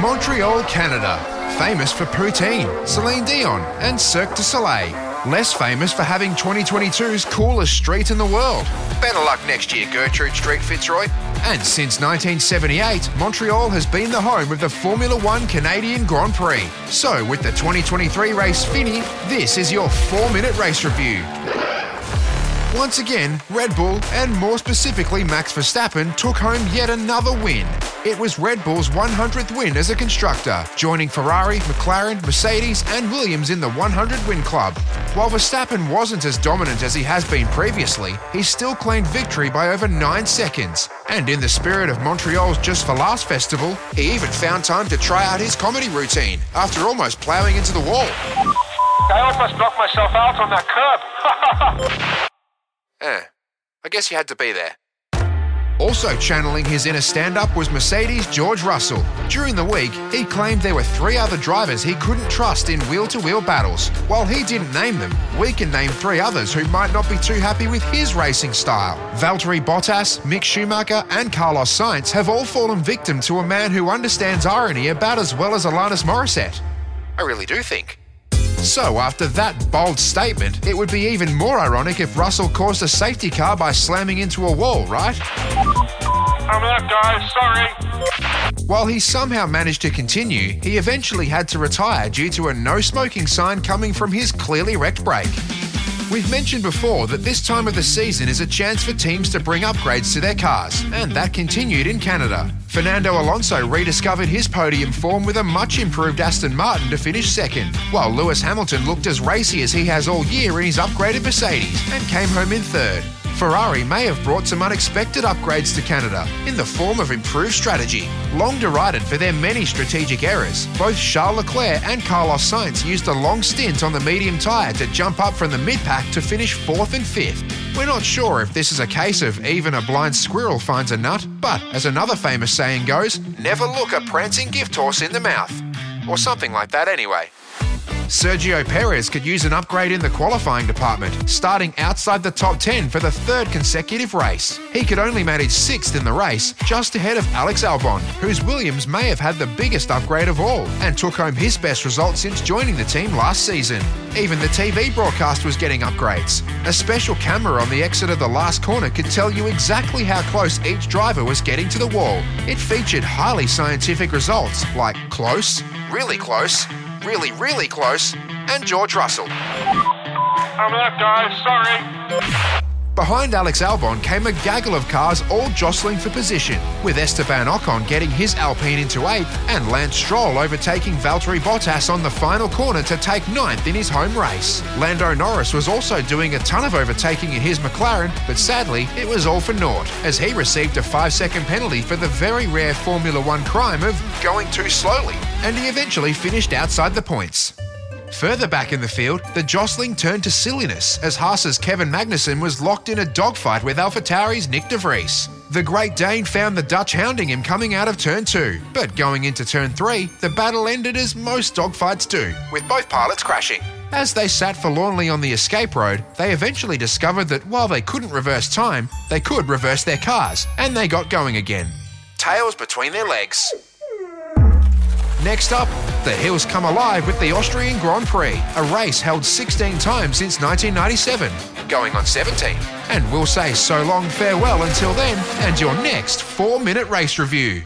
Montreal, Canada. Famous for poutine, Celine Dion, and Cirque du Soleil. Less famous for having 2022's coolest street in the world. Better luck next year, Gertrude Street, Fitzroy. And since 1978, Montreal has been the home of the Formula One Canadian Grand Prix. So, with the 2023 race Finny, this is your four minute race review. Once again, Red Bull, and more specifically Max Verstappen, took home yet another win. It was Red Bull's 100th win as a constructor, joining Ferrari, McLaren, Mercedes, and Williams in the 100 win club. While Verstappen wasn't as dominant as he has been previously, he still claimed victory by over 9 seconds. And in the spirit of Montreal's Just for Laughs festival, he even found time to try out his comedy routine after almost ploughing into the wall. I almost knocked myself out on that curb. Eh, I guess you had to be there. Also channeling his inner stand up was Mercedes' George Russell. During the week, he claimed there were three other drivers he couldn't trust in wheel to wheel battles. While he didn't name them, we can name three others who might not be too happy with his racing style. Valtteri Bottas, Mick Schumacher, and Carlos Sainz have all fallen victim to a man who understands irony about as well as Alanis Morissette. I really do think. So, after that bold statement, it would be even more ironic if Russell caused a safety car by slamming into a wall, right? I'm out, guys. Sorry. While he somehow managed to continue, he eventually had to retire due to a no smoking sign coming from his clearly wrecked brake. We've mentioned before that this time of the season is a chance for teams to bring upgrades to their cars, and that continued in Canada. Fernando Alonso rediscovered his podium form with a much improved Aston Martin to finish second, while Lewis Hamilton looked as racy as he has all year in his upgraded Mercedes and came home in third. Ferrari may have brought some unexpected upgrades to Canada in the form of improved strategy. Long derided for their many strategic errors, both Charles Leclerc and Carlos Sainz used a long stint on the medium tyre to jump up from the mid pack to finish fourth and fifth. We're not sure if this is a case of even a blind squirrel finds a nut, but as another famous saying goes, never look a prancing gift horse in the mouth. Or something like that, anyway. Sergio Perez could use an upgrade in the qualifying department, starting outside the top 10 for the third consecutive race. He could only manage sixth in the race, just ahead of Alex Albon, whose Williams may have had the biggest upgrade of all, and took home his best result since joining the team last season. Even the TV broadcast was getting upgrades. A special camera on the exit of the last corner could tell you exactly how close each driver was getting to the wall. It featured highly scientific results like close, really close, really, really close, and George Russell. I'm out, guys. Sorry. Behind Alex Albon came a gaggle of cars all jostling for position, with Esteban Ocon getting his Alpine into eighth and Lance Stroll overtaking Valtteri Bottas on the final corner to take ninth in his home race. Lando Norris was also doing a ton of overtaking in his McLaren, but sadly, it was all for naught, as he received a five second penalty for the very rare Formula One crime of going too slowly, and he eventually finished outside the points. Further back in the field, the jostling turned to silliness as Haas's Kevin Magnussen was locked in a dogfight with AlphaTauri's Nyck De Vries. The Great Dane found the Dutch hounding him coming out of turn two, but going into turn three, the battle ended as most dogfights do, with both pilots crashing. As they sat forlornly on the escape road, they eventually discovered that while they couldn't reverse time, they could reverse their cars, and they got going again. Tails between their legs. Next up, the hills come alive with the Austrian Grand Prix, a race held 16 times since 1997, going on 17. And we'll say so long farewell until then, and your next four minute race review.